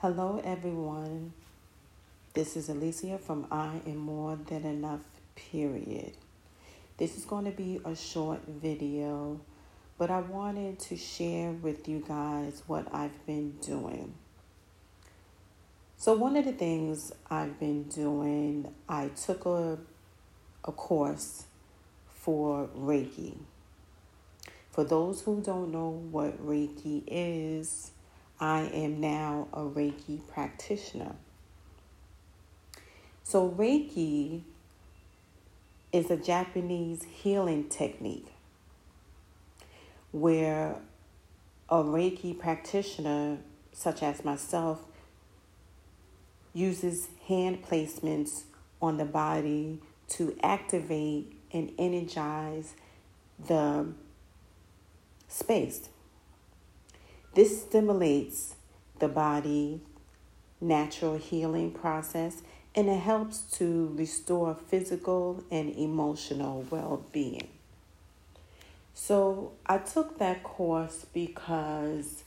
Hello, everyone. This is Alicia from I Am More Than Enough, period. This is going to be a short video, but I wanted to share with you guys what I've been doing. So, one of the things I've been doing, I took a, a course for Reiki. For those who don't know what Reiki is, I am now a Reiki practitioner. So, Reiki is a Japanese healing technique where a Reiki practitioner, such as myself, uses hand placements on the body to activate and energize the space. This stimulates the body natural healing process and it helps to restore physical and emotional well-being. So, I took that course because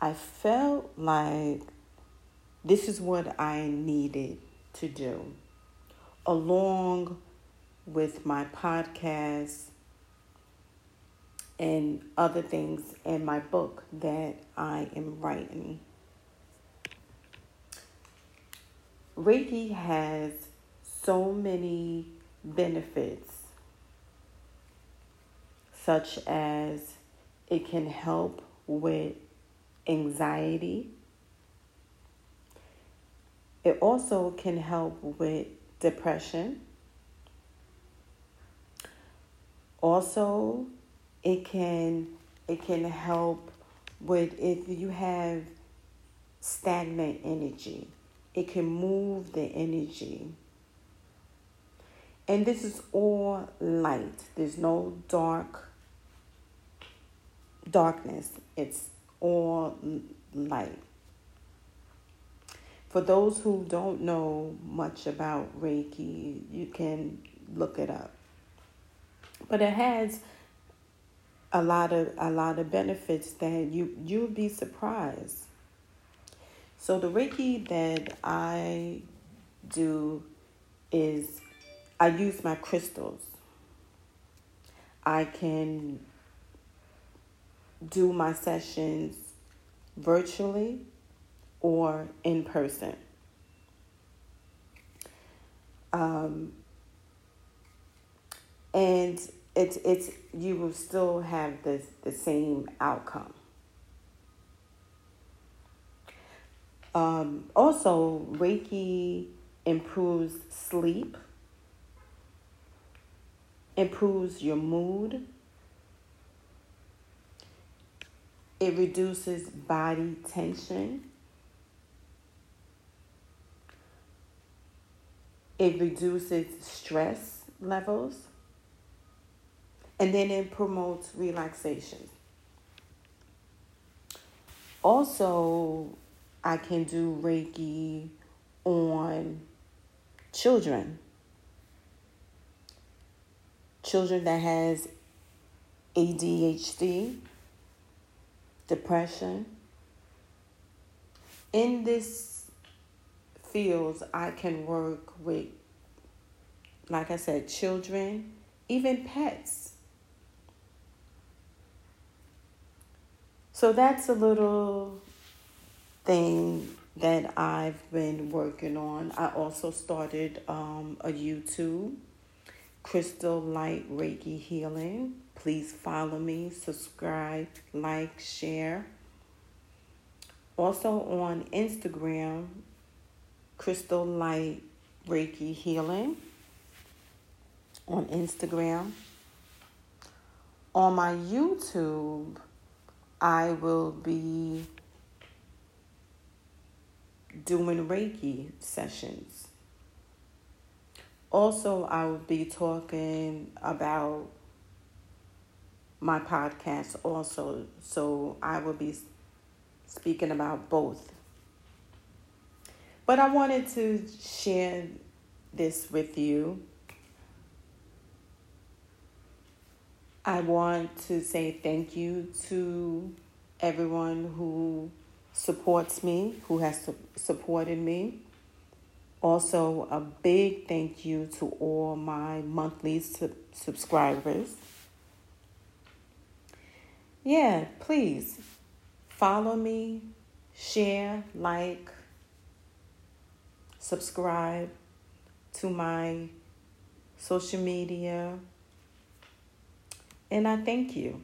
I felt like this is what I needed to do along with my podcast and other things in my book that I am writing. Reiki has so many benefits, such as it can help with anxiety. It also can help with depression. Also, it can it can help with if you have stagnant energy. It can move the energy. And this is all light. There's no dark darkness. It's all light. For those who don't know much about Reiki, you can look it up. But it has a lot of a lot of benefits that you you'll be surprised. So the Reiki that I do is I use my crystals. I can do my sessions virtually or in person. Um, and it's it's you will still have the the same outcome. Um, also, Reiki improves sleep, improves your mood, it reduces body tension, it reduces stress levels and then it promotes relaxation. Also, I can do Reiki on children. Children that has ADHD, depression. In this field, I can work with, like I said, children, even pets. So that's a little thing that I've been working on. I also started um, a YouTube, Crystal Light Reiki Healing. Please follow me, subscribe, like, share. Also on Instagram, Crystal Light Reiki Healing on Instagram. On my YouTube, I will be doing Reiki sessions. Also, I will be talking about my podcast also. So I will be speaking about both. But I wanted to share this with you I want to say thank you to everyone who supports me, who has su- supported me. Also, a big thank you to all my monthly sub- subscribers. Yeah, please follow me, share, like, subscribe to my social media. And I thank you.